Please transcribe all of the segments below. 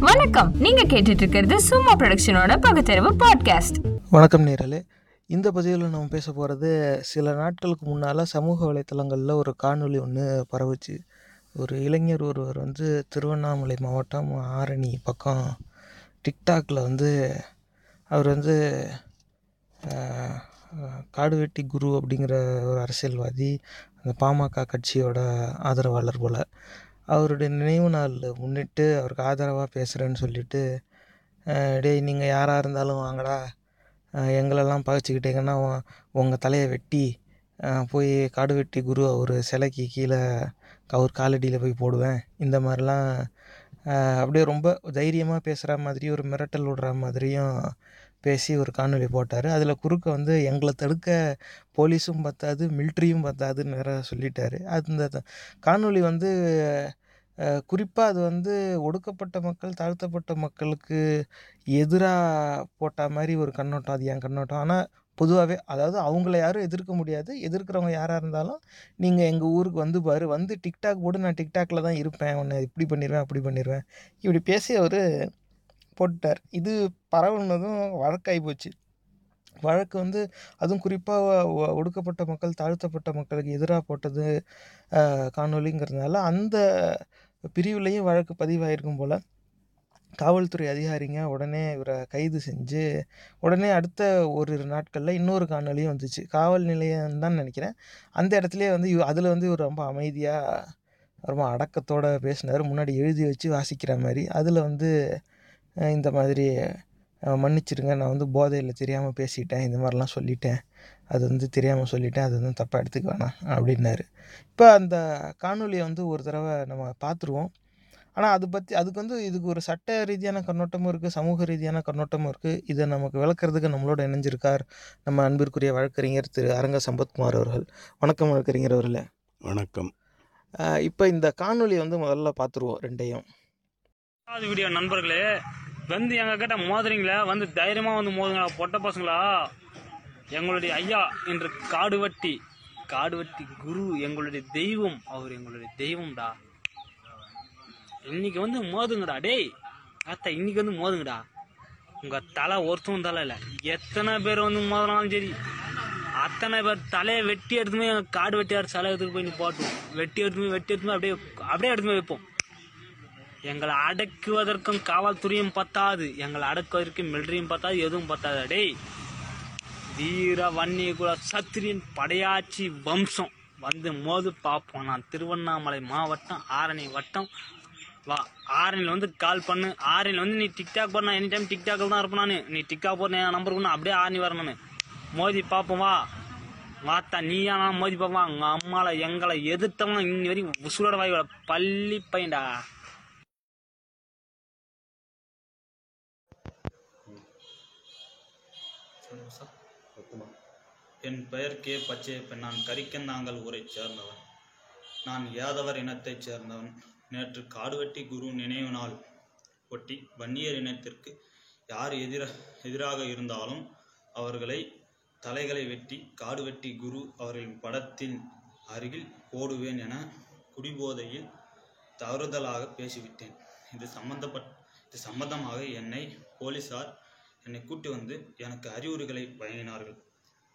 வணக்கம். நீங்க கேட்டுட்டு இருக்கிறது சும்மா ப்ரொடக்ஷனோட பகுத்தறிவு பாட்காஸ்ட் வணக்கம் நேரலே இந்த பதிவில் நம்ம பேச போகிறது சில நாட்களுக்கு முன்னால் சமூக வலைத்தளங்களில் ஒரு காணொளி ஒன்று பரவுச்சு. ஒரு இளைஞர் ஒருவர் வந்து திருவண்ணாமலை மாவட்டம் ஆரணி பக்கம் டிக்டாக்ல வந்து அவர் வந்து காடுவெட்டி குரு அப்படிங்கிற ஒரு அரசியல்வாதி அந்த பாமக கட்சியோட ஆதரவாளர் போல். அவருடைய நினைவு நாளில் முன்னிட்டு அவருக்கு ஆதரவாக பேசுகிறேன்னு சொல்லிட்டு டேய் நீங்கள் யாராக இருந்தாலும் வாங்கடா. எங்களெல்லாம் பகைச்சிக்கிட்டீங்கன்னா உங்கள் தலையை வெட்டி போய் காடு வெட்டி குரு அவர் சிலைக்கு கீழே அவர் காலடியில் போய் போடுவேன். இந்த மாதிரிலாம் அப்படியே ரொம்ப தைரியமாக பேசுகிற மாதிரியும் ஒரு மிரட்டல் விடுற மாதிரியும் பேசி ஒரு காணொலி போட்டார். அதில் குறுக்க வந்து எங்களை தடுக்க போலீஸும் பத்தாது மில்ட்ரியும் பத்தாதுன்னு வேற சொல்லிட்டார். அந்த காணொலி வந்து குறிப்பாக அது வந்து ஒடுக்கப்பட்ட மக்கள் தாழ்த்தப்பட்ட மக்களுக்கு எதிராக போட்ட மாதிரி ஒரு கண்ணோட்டம். அது என் கண்ணோட்டம். ஆனால் பொதுவாகவே அதாவது அவங்கள யாரும் எதிர்க்க முடியாது. எதிர்க்கிறவங்க யாராக இருந்தாலும் நீங்கள் எங்கள் ஊருக்கு வந்து பாரு. வந்து டிக்டாக் போட்டு நான் டிக்டாக்ல தான் இருப்பேன். உன்னை இப்படி பண்ணிடுவேன் அப்படி பண்ணிடுவேன் இப்படி பேசி அவர் போட்டார் இது பரவுனதும் வழக்காகி போச்சு. வழக்கு வந்து அதுவும் குறிப்பாக ஒடுக்கப்பட்ட மக்கள் தாழ்த்தப்பட்ட மக்களுக்கு எதிராக போட்டது காணொலிங்கிறதுனால அந்த பிரிவுலேயும் வழக்கு பதிவாயிருக்கும் போல் காவல்துறை அதிகாரிங்க உடனே இவரை கைது செஞ்சு உடனே அடுத்த ஒரு நாட்களில் இன்னொரு காணொலியும் வந்துச்சு. காவல் நிலையம் தான் நினைக்கிறேன். அந்த இடத்துலேயே வந்து அதில் வந்து இவர் ரொம்ப அமைதியாக ரொம்ப அடக்கத்தோடு பேசினார். முன்னாடி எழுதி வச்சு வாசிக்கிற மாதிரி. அதில் வந்து இந்த மாதிரி அஹ், மன்னிச்சிடுங்க நான் வந்து போதையில் தெரியாமல் பேசிட்டேன் இந்த மாதிரிலாம் சொல்லிட்டேன். அது வந்து தெரியாமல் சொல்லிட்டேன் அது வந்து தப்பாக எடுத்துக்க வேணாம் அப்படின்னாரு. இப்போ அந்த காணொளியை வந்து ஒரு தடவை நம்ம பார்த்துருவோம் ஆனால் அது பற்றி அதுக்கு வந்து இதுக்கு ஒரு சட்ட ரீதியான கண்ணோட்டமும் இருக்குது சமூக ரீதியான கண்ணோட்டமும் இருக்குது இதை நமக்கு விளக்குறதுக்கு நம்மளோட இணைஞ்சிருக்கார் நம்ம அன்பிற்குரிய வழக்கறிஞர் திரு அரங்க சம்பத்குமார் அவர்கள். வணக்கம் வழக்கறிஞர் அவர்களே. வணக்கம். இப்போ இந்த காணொளியை வந்து முதல்ல பார்த்துருவோம் ரெண்டையும். வீடியோ நண்பர்களே வந்து எங்ககிட்ட மோதுறீங்களே வந்து தைரியமாக வந்து மோதுங்களா பொட்ட பசங்களா? எங்களுடைய ஐயா என்று காடுவட்டி காடுவட்டி குரு எங்களுடைய தெய்வம் அவர் எங்களுடைய தெய்வம்டா. இன்னைக்கு வந்து மோதுங்கடா டேய் அத்தா இன்னைக்கு வந்து மோதுங்கடா. உங்கள் தலை ஒருத்தவும் தலை இல்லை. எத்தனை பேர் வந்து மோதினாலும் சரி அத்தனை பேர் தலையை வெட்டி எடுத்துமே காடு வெட்டியார் சிலை எடுத்துகிட்டு போய் நீ போட்டுவோம் வெட்டி எடுத்துமே வெட்டி எடுத்துமே அப்படியே அப்படியே எடுத்துமே வைப்போம். எங்களை அடக்குவதற்கும் காவல்துறையும் பத்தாது எங்களை அடக்குவதற்கும் மிலிட்டரியும் பத்தாது எதுவும் பத்தாது. டேய் வீர வன்னியகுல சத்திரியன் படையாச்சி வம்சம். வந்து மோது பார்ப்போம் நான் திருவண்ணாமலை மாவட்டம் ஆரணி வட்டம். வா ஆரணியில் வந்து கால் பண்ணு. ஆரணியில் வந்து நீ டிக்டாக் பண்ண எனி டைம் டிக்டாக்கில் தான் இருப்பேன் நான். நீ டிக்டாக் போட என் நம்பர் கொண்டு அப்படியே ஆரணி வரணும் மோதி பார்ப்போம் வா. வாத்தா நீயா நான் மோதி பார்ப்பான் உங்கள் அம்மாவை எங்களை எதிர்த்தவங்க இன்னி வரைக்கும் உசுரோட வாய் பள்ளி பையன்டா. என் பெயர் கே பச்சையப்பன். நான் கரிக்கந்தாங்கல் ஊரைச் சேர்ந்தவன். நான் யாதவர் இனத்தைச் சேர்ந்தவன். நேற்று காடுவெட்டி குரு நினைவு நாள் ஒட்டி வன்னியர் இனத்திற்கு யார் எதிர எதிராக இருந்தாலும் அவர்களை தலைகளை வெட்டி காடுவெட்டி குரு அவர்களின் படத்தின் அருகில் போடுவேன் என குடிபோதையில் தவறுதலாக பேசிவிட்டேன். இது சம்பந்தப்பட் இது சம்பந்தமாக என்னை போலீசார் என்னை கூட்டி வந்து எனக்கு அறிவுரைகளை வழங்கினார்கள்.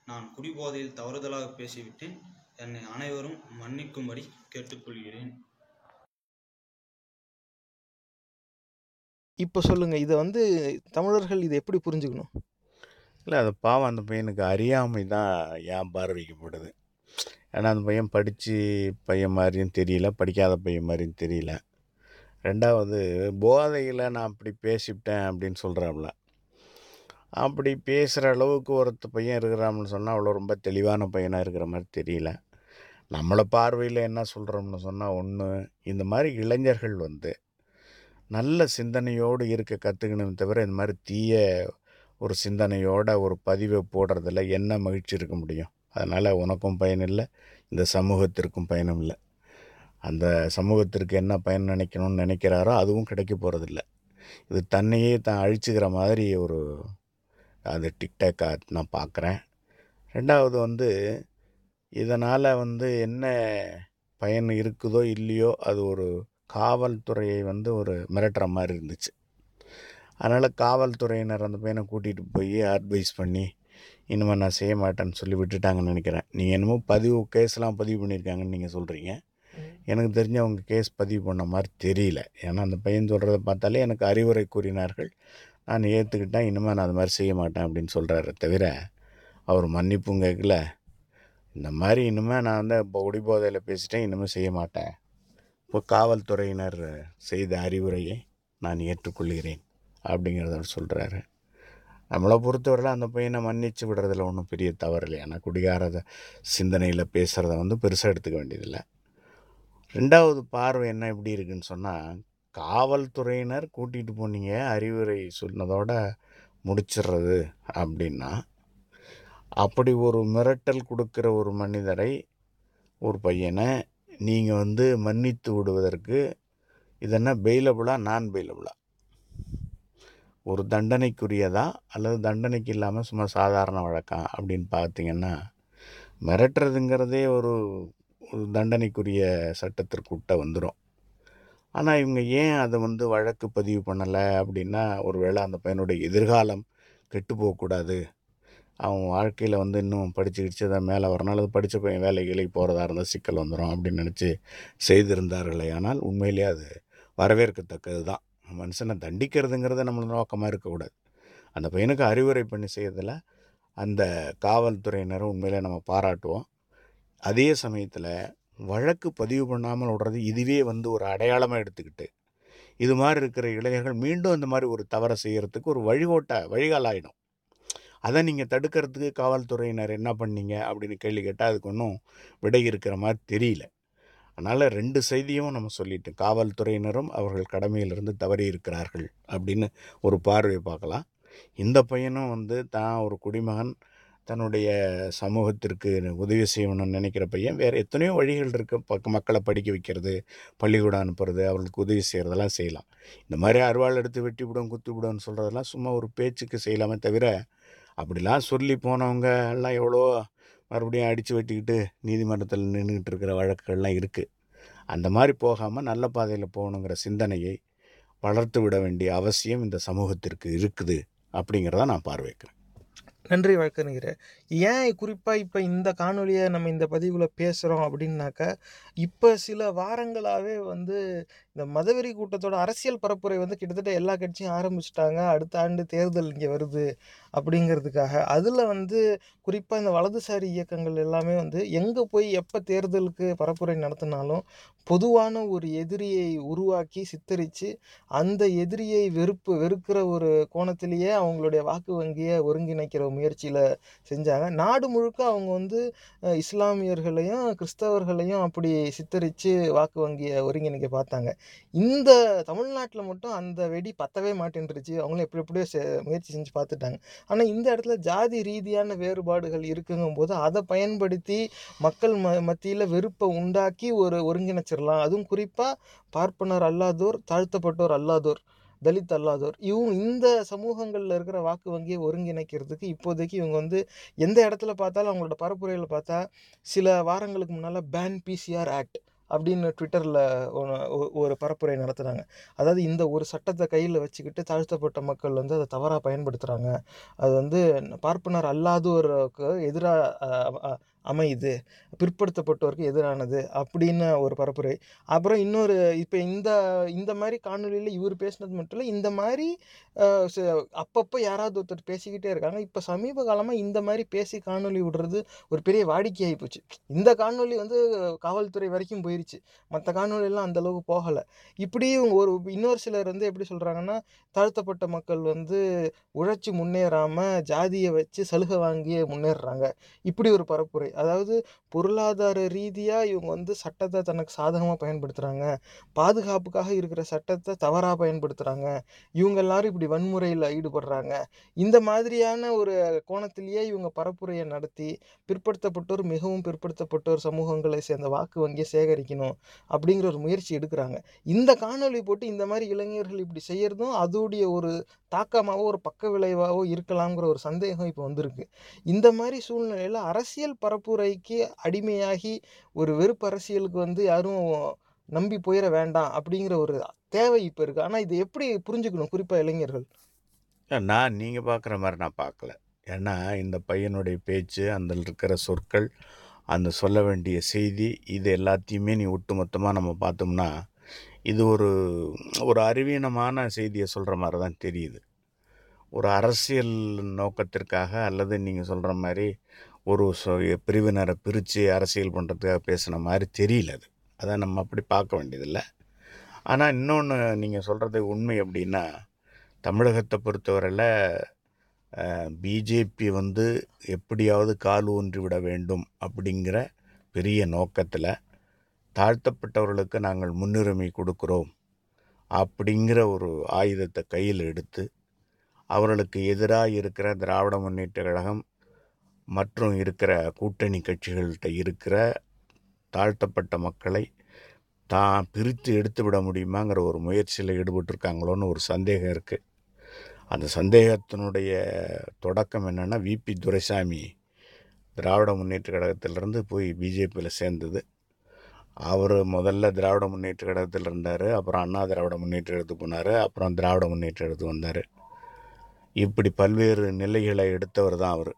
நான் குடிபோதையில் தவறுதலாக பேசிவிட்டேன். என்னை அனைவரும் மன்னிக்கும்படி கேட்டுக்கொள்கிறேன். இப்போ சொல்லுங்கள் இதை வந்து தமிழர்கள் இதை எப்படி புரிஞ்சுக்கணும்? இல்லை அது பாவம். அந்த பையனுக்கு அறியாமை தான் ஏன் பார்வைக்கப்படுது. ஏன்னா அந்த பையன் படித்து பையன் மாதிரியும் தெரியல படிக்காத பையன் மாதிரியும் தெரியல. ரெண்டாவது போதையில் நான் அப்படி பேசிவிட்டேன் அப்படின்னு சொல்கிறாப்புல அப்படி பேசுகிற அளவுக்கு ஒருத்த பையன் இருக்கிறான்னு சொன்னால் அவ்வளோ ரொம்ப தெளிவான பையனாக இருக்கிற மாதிரி தெரியல. நம்மளை பார்வையில் என்ன சொல்கிறோம்னு சொன்னால் ஒன்று இந்த மாதிரி இளைஞர்கள் வந்து நல்ல சிந்தனையோடு இருக்க கற்றுக்கணுமே தவிர இந்த மாதிரி தீய ஒரு சிந்தனையோட ஒரு பதிவை போடுறதுல என்ன மகிழ்ச்சி இருக்க முடியும்? அதனால் உனக்கும் பயன் இல்லை இந்த சமூகத்திற்கும் பயனும் இல்லை. அந்த சமூகத்திற்கு என்ன பயன் நினைக்கணும்னு நினைக்கிறாரோ அதுவும் கிடைக்க போகிறதில்ல இது தன்னையே தான் அழிச்சுக்கிற மாதிரி ஒரு அந்த டிக்டாக்கை நான் பார்க்குறேன். ரெண்டாவது வந்து இதனால் வந்து என்ன பயன் இருக்குதோ இல்லையோ அது ஒரு காவல்துறையை வந்து ஒரு மிரட்டுற மாதிரி இருந்துச்சு. அதனால் காவல்துறையினர் அந்த பையனை கூட்டிகிட்டு போய் அட்வைஸ் பண்ணி இனிமேல் நான் செய்ய மாட்டேன்னு சொல்லி விட்டுட்டாங்கன்னு நினைக்கிறேன். நீங்கள் என்னமோ பதிவு கேஸ்லாம் பதிவு பண்ணியிருக்காங்கன்னு நீங்கள் சொல்கிறீங்க. எனக்கு தெரிஞ்ச அவங்க கேஸ் பதிவு பண்ண மாதிரி தெரியல. ஏன்னா அந்த பையன் சொல்கிறத பார்த்தாலே எனக்கு அறிவுரை கூறினார்கள். நான் ஏற்றுக்கிட்டேன் இனிமேல் நான் அது மாதிரி செய்ய மாட்டேன் அப்படின்னு சொல்கிறாரு தவிர அவர் மன்னிப்பும் கேட்கல. இந்த மாதிரி இனிமேல் நான் வந்து இப்போ குடிபோதையில் பேசிட்டேன் இனிமேல் செய்ய மாட்டேன். இப்போ காவல்துறையினர் செய்த அறிவுரையை நான் ஏற்றுக்கொள்கிறேன் அப்படிங்கிறத அவர் சொல்கிறாரு நம்மளை பொறுத்தவரையில் அந்த பையனை மன்னிச்சு விடுறதுல ஒன்றும் பெரிய தவறு இல்லை. ஏன்னா குடிகாரத சிந்தனையில் பேசுகிறத வந்து பெருசாக எடுத்துக்க வேண்டியதில்லை. ரெண்டாவது பார்வை என்ன எப்படி இருக்குன்னு சொன்னால் காவல்துறையினர் கூட்டிகிட்டு போனீங்க அறிவுரை சொன்னதோட முடிச்சிடுறது அப்படின்னா அப்படி ஒரு மிரட்டல் கொடுக்குற ஒரு மனிதரை ஒரு பையனை நீங்கள் வந்து மன்னித்து விடுவதற்கு இதென்ன பெயிலபுளா நான் பெயிலபுளா ஒரு தண்டனைக்குரியதா அல்லது தண்டனைக்கு இல்லாமல் சும்மா சாதாரண வழக்கம் அப்படின்னு பார்த்தீங்கன்னா மிரட்டுறதுங்கிறதே ஒரு ஒரு தண்டனைக்குரிய சட்டத்திற்குட்ட வந்துடும் ஆனால் இவங்க ஏன் அதை வந்து வழக்கு பதிவு பண்ணலை அப்படின்னா ஒருவேளை அந்த பையனுடைய எதிர்காலம் கெட்டு போகக்கூடாது அவன் வாழ்க்கையில் வந்து இன்னும் படித்து கிடிச்சு தான் மேலே வரனால அது படித்த பையன் வேலை வேலைக்கு போகிறதா இருந்தால் சிக்கல் வந்துடும் அப்படின்னு நினச்சி செய்திருந்தார்களே. ஆனால் உண்மையிலேயே அது வரவேற்கத்தக்கது தான் மனுஷனை தண்டிக்கிறதுங்கிறது நம்மளோட நோக்கமாக இருக்கக்கூடாது. அந்த பையனுக்கு அறிவுரை பண்ணி செய்யறதில் அந்த காவல்துறையினரும் உண்மையிலே நம்ம பாராட்டுவோம். அதே சமயத்தில் வழக்கு பதிவு பண்ணாமல் விடுறது இதுவே வந்து ஒரு அடையாளமாக எடுத்துக்கிட்டு இது மாதிரி இருக்கிற இளைஞர்கள் மீண்டும் இந்த மாதிரி ஒரு தவறை செய்கிறதுக்கு ஒரு வழிகோட்ட வழிகால் ஆகிடும் அதை நீங்கள் தடுக்கிறதுக்கு காவல்துறையினர் என்ன பண்ணீங்க அப்படின்னு கேள்வி கேட்டால் அதுக்கு ஒன்றும் விடை இருக்கிற மாதிரி தெரியல. அதனால் ரெண்டு செய்தியும் நம்ம சொல்லிட்டோம் காவல்துறையினரும் அவர்கள் கடமையிலிருந்து தவறி இருக்கிறார்கள் அப்படின்னு ஒரு பார்வை பார்க்கலாம். இந்த பையனும் வந்து தான் ஒரு குடிமகன் தன்னுடைய சமூகத்திற்கு உதவி செய்யணும்னு நினைக்கிற பையன் வேறு எத்தனையோ வழிகள் இருக்குது பக்க மக்களை படிக்க வைக்கிறது பள்ளிக்கூடம் அனுப்புறது அவர்களுக்கு உதவி செய்கிறதெல்லாம் செய்யலாம். இந்த மாதிரி அருவாள் எடுத்து வெட்டி விடும் குத்து விடும்னு சொல்கிறதெல்லாம் சும்மா ஒரு பேச்சுக்கு செய்யலாமே தவிர அப்படிலாம் சொல்லி போனவங்க எல்லாம் எவ்வளோ மறுபடியும் அடித்து வெட்டிக்கிட்டு நீதிமன்றத்தில் நின்றுக்கிட்டு இருக்கிற வழக்குகள்லாம் இருக்குது அந்த மாதிரி போகாமல் நல்ல பாதையில் போகணுங்கிற சிந்தனையை வளர்த்து விட வேண்டிய அவசியம் இந்த சமூகத்திற்கு இருக்குது அப்படிங்கிறத நான் பார்வைக்கிறேன் நன்றி வழக்கறிஞரே. ஏன் குறிப்பாக இப்போ இந்த காணொலியை நம்ம இந்த பதிவில் பேசுகிறோம் அப்படின்னாக்கா இப்போ சில வாரங்களாகவே வந்து இந்த மதவெறி கூட்டத்தோட அரசியல் பரப்புரை வந்து கிட்டத்தட்ட எல்லா கட்சியும் ஆரம்பிச்சிட்டாங்க. அடுத்த ஆண்டு தேர்தல் இங்கே வருது அப்படிங்கிறதுக்காக. அதில் வந்து குறிப்பாக இந்த வலதுசாரி இயக்கங்கள் எல்லாமே வந்து எங்கே போய் எப்போ தேர்தலுக்கு பரப்புரை நடத்தினாலும் பொதுவான ஒரு எதிரியை உருவாக்கி சித்தரித்து அந்த எதிரியை வெறுப்பு வெறுக்கிற ஒரு கோணத்திலேயே அவங்களுடைய வாக்கு வங்கியை ஒருங்கிணைக்கிற முயற்சியில் செஞ்சாங்க. நாடு முழுக்க அவங்க வந்து இஸ்லாமியர்களையும் கிறிஸ்தவர்களையும் அப்படி சித்தரித்து வாக்கு வங்கியை ஒருங்கிணைக்க பார்த்தாங்க. இந்த தமிழ்நாட்டில் மட்டும் அந்த வெடி பத்தவே மாட்டேன்ருச்சு அவங்களும் எப்படி எப்படியோ செ முயற்சி செஞ்சு பார்த்துட்டாங்க. ஆனால் இந்த இடத்துல ஜாதி ரீதியான வேறுபாடுகள் இருக்குங்கும் போது அதை பயன்படுத்தி மக்கள் ம மத்தியில் வெறுப்பை உண்டாக்கி ஒரு ஒருங்கிணைச்சிடலாம். அதுவும் குறிப்பாக பார்ப்பனர் அல்லாதோர் தாழ்த்தப்பட்டோர் அல்லாதோர். தலித் அல்லாதோர். இவங்க இந்த சமூகங்களில் இருக்கிற வாக்கு வங்கியை ஒருங்கிணைக்கிறதுக்கு இப்போதைக்கு இவங்க வந்து எந்த இடத்துல பார்த்தாலும் அவங்களோட பரப்புரையில் பார்த்தா சில வாரங்களுக்கு முன்னால் பேன் பிசிஆர் ஆக்ட் அப்படின்னு ட்விட்டரில் ஒரு பரப்புரை நடத்துகிறாங்க அதாவது இந்த ஒரு சட்டத்தை கையில் வச்சுக்கிட்டு தாழ்த்தப்பட்ட மக்கள் வந்து அதை தவறாக பயன்படுத்துகிறாங்க அது வந்து பார்ப்பனர் அல்லாதோருக்கு எதிராக அமையுது பிற்படுத்தப்பட்டோருக்கு எதிரானது அப்படின்னு ஒரு பரப்புரை. அப்புறம் இன்னொரு இப்போ இந்த இந்த மாதிரி காணொலியில் இவர் பேசினது மட்டும் இல்லை இந்த மாதிரி ச- அப்பப்போ யாராவது ஒருத்தர் பேசிக்கிட்டே இருக்காங்க. இப்போ சமீப காலமாக இந்த மாதிரி பேசி காணொலி விடுறது ஒரு பெரிய வாடிக்கையாகி போச்சு. இந்த காணொலி வந்து காவல்துறை வரைக்கும் போயிருச்சு. மற்ற காணொலியெல்லாம் அந்தளவுக்கு போகலை. இப்படி ஒரு இன்னொரு சிலர் வந்து எப்படி சொல்கிறாங்கன்னா தாழ்த்தப்பட்ட மக்கள் வந்து உழைச்சி முன்னேறாமல் ஜாதியை வச்சு சலுகை வாங்கி முன்னேறுறாங்க. இப்படி ஒரு பரப்புரை. அதாவது பொருளாதார ரீதியாக இவங்க வந்து சட்டத்தை தனக்கு சாதகமாக பயன்படுத்துகிறாங்க பாதுகாப்புக்காக இருக்கிற சட்டத்தை தவறாக பயன்படுத்துகிறாங்க இவங்க எல்லாரும் இப்படி வன்முறையில் ஈடுபடுறாங்க. இந்த மாதிரியான ஒரு கோணத்திலேயே இவங்க பரப்புரையை நடத்தி பிற்படுத்தப்பட்டோர் மிகவும் பிற்படுத்தப்பட்டோர் சமூகங்களை சேர்ந்த வாக்கு வங்கியை சேகரிக்கணும் அப்படிங்கிற ஒரு முயற்சி எடுக்கிறாங்க. இந்த காணொளி போட்டு இந்த மாதிரி இளைஞர்கள் இப்படி செய்கிறதும் அதோடைய ஒரு தாக்கமாகவோ ஒரு பக்க விளைவாகவோ இருக்கலாங்கிற ஒரு சந்தேகம் இப்போ வந்திருக்கு. இந்த மாதிரி சூழ்நிலையில் அரசியல் பரப்பு பரப்புரைக்கு அடிமையாகி ஒரு வெறுப்பு அரசியலுக்கு வந்து யாரும் நம்பி போயிட வேண்டாம் அப்படிங்கிற ஒரு தேவை இப்போ இருக்குது ஆனால் இதை எப்படி புரிஞ்சுக்கணும் குறிப்பாக இளைஞர்கள்? நான் நீங்கள் பார்க்குற மாதிரி நான் பார்க்கல ஏன்னா இந்த பையனுடைய பேச்சு அந்த இருக்கிற சொற்கள் அந்த சொல்ல வேண்டிய செய்தி இது எல்லாத்தையுமே நீ ஒட்டுமொத்தமாக நம்ம பார்த்தோம்னா இது ஒரு ஒரு அறிவீனமான செய்தியை சொல்கிற மாதிரி தான் தெரியுது. ஒரு அரசியல் நோக்கத்திற்காக அல்லது நீங்கள் சொல்கிற மாதிரி ஒரு பிரிவினரை பிரித்து அரசியல் பண்ணுறதுக்காக பேசின மாதிரி தெரியல அது. அதை நம்ம அப்படி பார்க்க வேண்டியதில்லை. ஆனால் இன்னொன்று நீங்கள் சொல்கிறது உண்மை அப்படின்னா தமிழகத்தை பொறுத்தவரையில் பிஜேபி வந்து எப்படியாவது கால் ஊன்றி விட வேண்டும் அப்படிங்கிற பெரிய நோக்கத்தில் தாழ்த்தப்பட்டவர்களுக்கு நாங்கள் முன்னுரிமை கொடுக்குறோம் அப்படிங்கிற ஒரு ஆயுதத்தை கையில் எடுத்து அவர்களுக்கு எதிராக இருக்கிற திராவிட முன்னேற்ற கழகம் மற்றும் இருக்கிற கூட்டணி கட்சிகள்கிட்ட இருக்கிற தாழ்த்தப்பட்ட மக்களை தான் பிரித்து எடுத்து விட முடியுமாங்கிற ஒரு முயற்சியில் ஈடுபட்டிருக்காங்களோன்னு ஒரு சந்தேகம் இருக்குது அந்த சந்தேகத்தினுடைய தொடக்கம் என்னென்னா விபி துரைசாமி திராவிட முன்னேற்ற கழகத்திலிருந்து போய் பிஜேபியில் சேர்ந்தது. அவர் முதல்ல திராவிட முன்னேற்ற கழகத்தில் இருந்தார் அப்புறம் அண்ணா திராவிட முன்னேற்ற கழகத்துக்கு போனார் அப்புறம் திராவிட முன்னேற்ற கழகத்துக்கு வந்தார். இப்படி பல்வேறு நிலைகளை எடுத்தவர் தான் அவர்.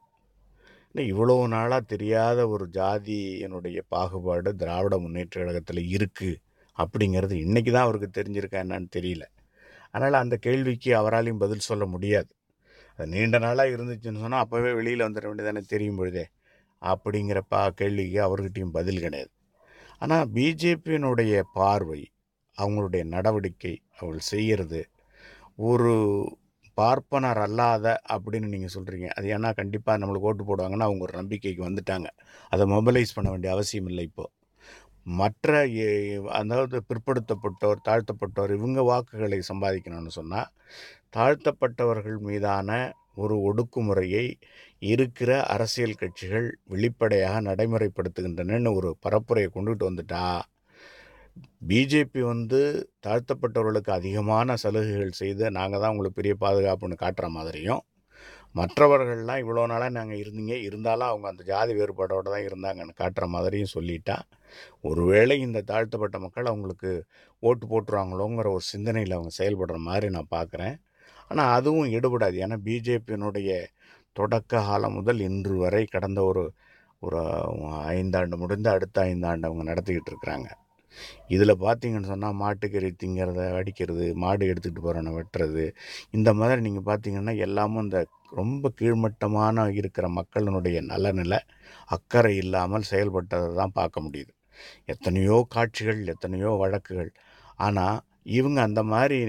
இன்னும் இவ்வளோ நாளாக தெரியாத ஒரு ஜாதியினுடைய பாகுபாடு திராவிட முன்னேற்ற கழகத்தில் இருக்குது அப்படிங்கிறது இன்றைக்கி தான் அவருக்கு தெரிஞ்சிருக்கா என்னன்னு தெரியல. அதனால் அந்த கேள்விக்கு அவராலையும் பதில் சொல்ல முடியாது. அது நீண்ட நாளாக இருந்துச்சுன்னு சொன்னால் அப்போவே வெளியில் வந்துட வேண்டியதானே தெரியும் பொழுதே அப்படிங்கிற பா கேள்விக்கு அவர்கிட்டையும் பதில் கிடையாது. ஆனால் பிஜேபியினுடைய பார்வை அவங்களுடைய நடவடிக்கை அவள் செய்கிறது ஒரு பார்ப்பனர் அல்லாத அப்படின்னு நீங்கள் சொல்கிறீங்க அது ஏன்னா கண்டிப்பாக நம்மளுக்கு ஓட்டு போடுவாங்கன்னா அவங்க ஒரு நம்பிக்கைக்கு வந்துட்டாங்க. அதை மொபைலைஸ் பண்ண வேண்டிய அவசியம் இல்லை இப்போது மற்ற அதாவது பிற்படுத்தப்பட்டோர் தாழ்த்தப்பட்டோர் இவங்க வாக்குகளை சம்பாதிக்கணும்னு சொன்னால் தாழ்த்தப்பட்டவர்கள் மீதான ஒரு ஒடுக்குமுறையை இருக்கிற அரசியல் கட்சிகள் வெளிப்படையாக நடைமுறைப்படுத்துகின்றனன்னு ஒரு பரப்புரையை கொண்டுகிட்டு வந்துட்டா பிஜேபி வந்து தாழ்த்தப்பட்டவர்களுக்கு அதிகமான சலுகைகள் செய்து நாங்கள் தான் உங்களுக்கு பெரிய பாதுகாப்புன்னு காட்டுற மாதிரியும் மற்றவர்கள்லாம் இவ்வளோ நாளாக நாங்கள் இருந்தீங்க இருந்தாலும் அவங்க அந்த ஜாதி வேறுபாடோடு தான் இருந்தாங்கன்னு காட்டுற மாதிரியும் சொல்லிட்டா ஒருவேளை இந்த தாழ்த்தப்பட்ட மக்கள் அவங்களுக்கு ஓட்டு போட்டுருவாங்களோங்கிற ஒரு சிந்தனையில் அவங்க செயல்படுற மாதிரி நான் பார்க்குறேன் ஆனால் அதுவும் எடுபடாது. ஏன்னா பிஜேபியினுடைய தொடக்க காலம் முதல் இன்று வரை கடந்த ஒரு ஒரு ஐந்தாண்டு முடிந்து அடுத்த ஐந்தாண்டு அவங்க நடத்திக்கிட்டு இருக்கிறாங்க. இதில் பார்த்தீங்கன்னு சொன்னால் மாட்டுக்கறி திங்கிறத அடிக்கிறது மாடு எடுத்துகிட்டு போகிறவனை வெட்டுறது இந்த மாதிரி நீங்கள் பார்த்தீங்கன்னா எல்லாமும் இந்த ரொம்ப கீழ்மட்டமான இருக்கிற மக்களினுடைய நலனில் அக்கறை இல்லாமல் செயல்பட்டதை தான் பார்க்க முடியுது. எத்தனையோ காட்சிகள் எத்தனையோ வழக்குகள். ஆனால் இவங்க அந்த மாதிரி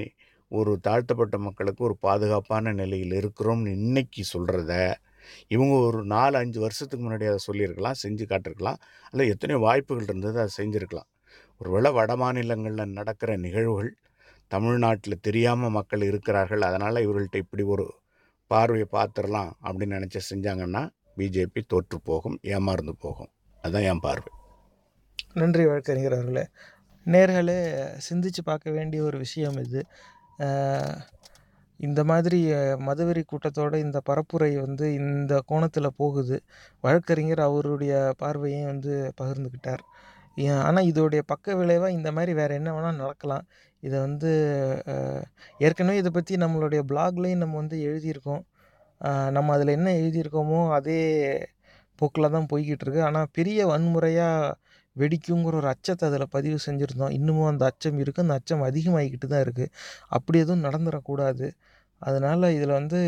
ஒரு தாழ்த்தப்பட்ட மக்களுக்கு ஒரு பாதுகாப்பான நிலையில் இருக்கிறோம்னு இன்னைக்கு சொல்கிறத இவங்க ஒரு நாலு அஞ்சு வருஷத்துக்கு முன்னாடி அதை சொல்லியிருக்கலாம் செஞ்சு காட்டிருக்கலாம் அல்ல எத்தனையோ வாய்ப்புகள் இருந்தது அதை செஞ்சுருக்கலாம். ஒருவேளை வட மாநிலங்களில் நடக்கிற நிகழ்வுகள் தமிழ்நாட்டில் தெரியாமல் மக்கள் இருக்கிறார்கள் அதனால் இவர்கள்ட்ட இப்படி ஒரு பார்வையை பார்த்துடலாம் அப்படின்னு நினச்சி செஞ்சாங்கன்னா பிஜேபி தோற்று போகும் ஏமாந்து போகும். அதுதான் என் பார்வை. நன்றி வழக்கறிஞர் அவர்களே. நேர்களே சிந்திச்சு பார்க்க வேண்டிய ஒரு விஷயம் இது. இந்த மாதிரி மதுவெறி கூட்டத்தோட இந்த பரப்புரை வந்து இந்த கோணத்தில் போகுது. வழக்கறிஞர் அவருடைய பார்வையும் வந்து பகிர்ந்துக்கிட்டார் ஆனால் இதோடைய பக்க விளைவாக இந்த மாதிரி வேறு என்ன வேணால் நடக்கலாம். இதை வந்து ஏற்கனவே இதை பற்றி நம்மளுடைய பிளாக்லேயும் நம்ம வந்து எழுதியிருக்கோம். நம்ம அதில் என்ன எழுதியிருக்கோமோ அதே போக்கில் தான் போய்கிட்டு இருக்கு ஆனால் பெரிய வன்முறையாக வெடிக்குங்கிற ஒரு அச்சத்தை அதில் பதிவு செஞ்சுருந்தோம். இன்னமும் அந்த அச்சம் இருக்குது அந்த அச்சம் அதிகமாகிக்கிட்டு தான் இருக்குது அப்படி எதுவும் நடந்துடக்கூடாது அதனால் இதில் வந்து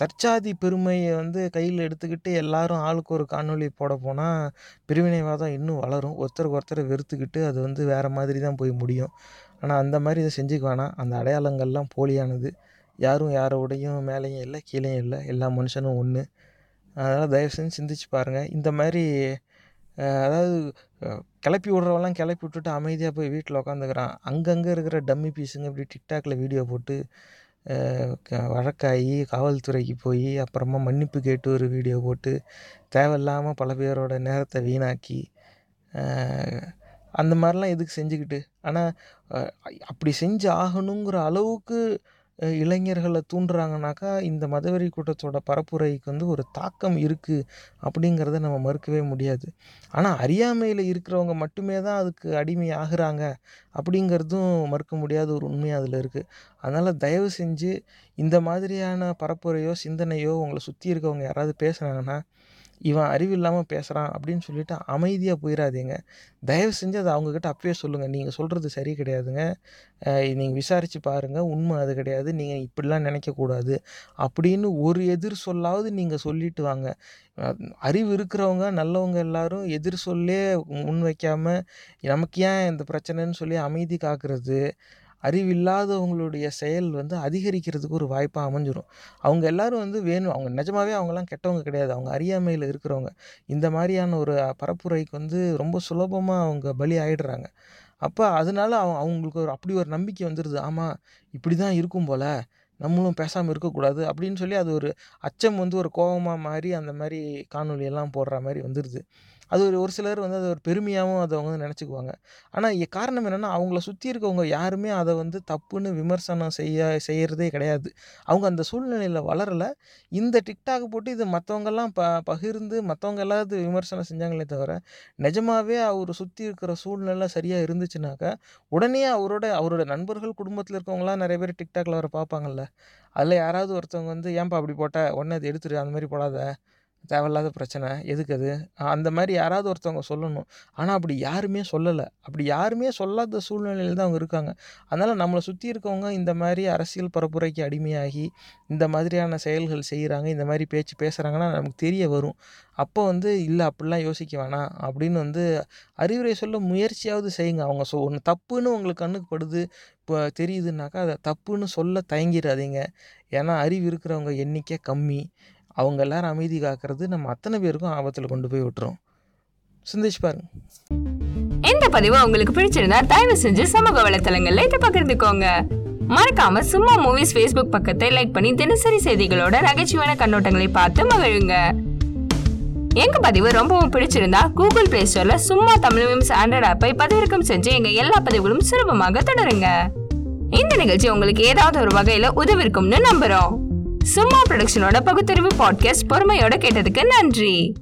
தற்சாதி பெருமையை வந்து கையில் எடுத்துக்கிட்டு எல்லாரும் ஆளுக்கு ஒரு காணொளி போட போனால் பிரிவினைவாதம் இன்னும் வளரும். ஒருத்தருக்கு ஒருத்தரை வெறுத்துக்கிட்டு அது வந்து வேறு மாதிரி தான் போய் முடியும். ஆனால் அந்த மாதிரி இதை செஞ்சுக்க வேணாம். அந்த அடையாளங்கள்லாம் போலியானது. யாரும் யாரோடையும் மேலேயும் இல்லை கீழேயும் இல்லை. எல்லா மனுஷனும் ஒன்று அதனால் தயவு செஞ்சு சிந்திச்சு பாருங்கள் இந்த மாதிரி அதாவது கிளப்பி விட்றவெல்லாம் கிளப்பி விட்டுட்டு அமைதியாக போய் வீட்டில் உட்காந்துக்கிறான் அங்கங்கே இருக்கிற டம்மி பீஸுங்க இப்படி டிக்டாக்ல வீடியோ போட்டு வழக்காகி காவல்துறைக்கு போய் அப்புறமா மன்னிப்பு கேட்டு ஒரு வீடியோ போட்டு தேவையில்லாமல் பல பேரோட நேரத்தை வீணாக்கி அந்த மாதிரிலாம் எதுக்கு செஞ்சுக்கிட்டு? ஆனால் அப்படி செஞ்சு ஆகணுங்கிற அளவுக்கு இளைஞர்களை தூண்டுறாங்கனாக்கா இந்த மதவெறி கூட்டத்தோட பரப்புரைக்கு வந்து ஒரு தாக்கம் இருக்குது அப்படிங்கிறத நம்ம மறுக்கவே முடியாது. ஆனால் அறியாமையில் இருக்கிறவங்க மட்டுமே தான் அதுக்கு அடிமை ஆகிறாங்க அப்படிங்கிறதும் மறுக்க முடியாத ஒரு உண்மை அதில் இருக்குது அதனால் தயவு செஞ்சு இந்த மாதிரியான பரப்புரையோ சிந்தனையோ உங்களை சுற்றி இருக்கவங்க யாராவது பேசுகிறாங்கன்னா இவன் அறிவில்லாமல் பேசுகிறான் அப்படின்னு சொல்லிட்டு அமைதியாக போயிடாதீங்க தயவு செஞ்சு அதை அவங்கக்கிட்ட அப்பயே சொல்லுங்கள் நீங்கள் சொல்கிறது சரி கிடையாதுங்க. நீங்கள் விசாரித்து பாருங்கள் உண்மை அது கிடையாது. நீங்கள் இப்படிலாம் நினைக்கக்கூடாது. அப்படின்னு ஒரு எதிர் சொல்லாவது நீங்கள் சொல்லிட்டு வாங்க. அறிவு இருக்கிறவங்க நல்லவங்க எல்லாரும் எதிர் சொல்லே முன் வைக்காமல் நமக்கு ஏன் இந்த பிரச்சனைன்னு சொல்லி அமைதி காக்கிறது? அறிவில்லாதவங்களுடைய செயல் வந்து அதிகரிக்கிறதுக்கு ஒரு வாய்ப்பாக அமைஞ்சிடும் அவங்க எல்லாரும் வந்து வேணும். அவங்க நிஜமாவே அவங்கெல்லாம் கெட்டவங்க கிடையாது. அவங்க அறியாமையில் இருக்கிறவங்க. இந்த மாதிரியான ஒரு பரப்புரைக்கு வந்து ரொம்ப சுலபமாக அவங்க பலி ஆயிடுறாங்க. அப்போ அதனால அவங்க அவங்களுக்கு ஒரு அப்படி ஒரு நம்பிக்கை வந்துடுது ஆமாம் இப்படி தான் இருக்கும் போல். நம்மளும் பேசாமல் இருக்கக்கூடாது அப்படின்னு சொல்லி அது ஒரு அச்சம் வந்து ஒரு கோபமாக மாறி அந்த மாதிரி காணொலியெல்லாம் போடுற மாதிரி வந்துடுது அது ஒரு ஒரு சிலர் வந்து அது ஒரு பெருமையாகவும் அதை அவங்க வந்து நினச்சிக்குவாங்க. ஆனால் காரணம் என்னென்னா அவங்கள சுற்றி இருக்கவங்க யாருமே அதை வந்து தப்புன்னு விமர்சனம் செய்ய செய்கிறதே கிடையாது. அவங்க அந்த சூழ்நிலையில் வளரலை. இந்த டிக்டாக் போட்டு இது மற்றவங்கெல்லாம் ப பகிர்ந்து மற்றவங்க எல்லாத்து விமர்சனம் செஞ்சாங்களே தவிர நிஜமாகவே அவர் சுற்றி இருக்கிற சூழ்நிலை சரியாக இருந்துச்சுனாக்கா உடனே அவரோட அவரோட நண்பர்கள் குடும்பத்தில் இருக்கவங்களாம் நிறைய பேர் டிக்டாக்ல அவரை பார்ப்பாங்கல்ல. அதில் யாராவது ஒருத்தவங்க வந்து ஏன்பா அப்படி போட்ட? உடனே அதை எடுத்துரு அந்த மாதிரி போடாத. தேவையில்லாத பிரச்சனை. எதுக்கு அது? அந்த மாதிரி யாராவது ஒருத்தவங்க சொல்லணும். ஆனால் அப்படி யாருமே சொல்லலை. அப்படி யாருமே சொல்லாத சூழ்நிலையில் தான் அவங்க இருக்காங்க. அதனால் நம்மளை சுற்றி இருக்கவங்க இந்த மாதிரி அரசியல் பரப்புரைக்கு அடிமையாகி இந்த மாதிரியான செயல்கள் செய்கிறாங்க இந்த மாதிரி பேச்சு பேசுகிறாங்கன்னா நமக்கு தெரிய வரும். அப்போ வந்து இல்லை அப்படிலாம் யோசிக்க வேணாம். அப்படின்னு வந்து அறிவுரை சொல்ல முயற்சியாவது செய்யுங்க. அவங்க சொ ஒன்று தப்புன்னு உங்களுக்கு கண்ணுக்கு படுது இப்போ தெரியுதுனாக்கா அதை தப்புன்னு சொல்ல தயங்கிடாதீங்க ஏன்னா அறிவு இருக்கிறவங்க எண்ணிக்கை கம்மி. அவங்க எல்லாரும் அமைதி காக்கிறது நம்ம அத்தனை பேருக்கும் ஆபத்தில் கொண்டு போய் விட்டுரும். சிந்திச்சு பாருங்க. இந்த பதிவு உங்களுக்கு பிடிச்சிருந்தா தயவு செஞ்சு சமூக வலைத்தளங்கள்ல இதை பகிர்ந்துக்கோங்க. மறக்காம சும்மா மூவிஸ் ஃபேஸ்புக் பக்கத்தை லைக் பண்ணி தினசரி செய்திகளோட நகைச்சுவையான கண்ணோட்டங்களை பார்த்து மகிழுங்க. எங்க பதிவு ரொம்பவும் பிடிச்சிருந்தா கூகுள் பிளே ஸ்டோர்ல சும்மா தமிழ் மீம்ஸ் ஆண்ட்ராய்ட் ஆப்பை பதிவிறக்கம் செஞ்சு எங்க எல்லா பதிவுகளும் சுலபமாக தொடருங்க. இந்த நிகழ்ச்சி உங்களுக்கு ஏதாவது ஒரு வகையில உதவிருக்கும்னு நம்புறோம். சும்மா ப்ரொடக்ஷனோட பகுத்தறிவு பாட்காஸ்ட் பொறுமையோட கேட்டதுக்கு நன்றி.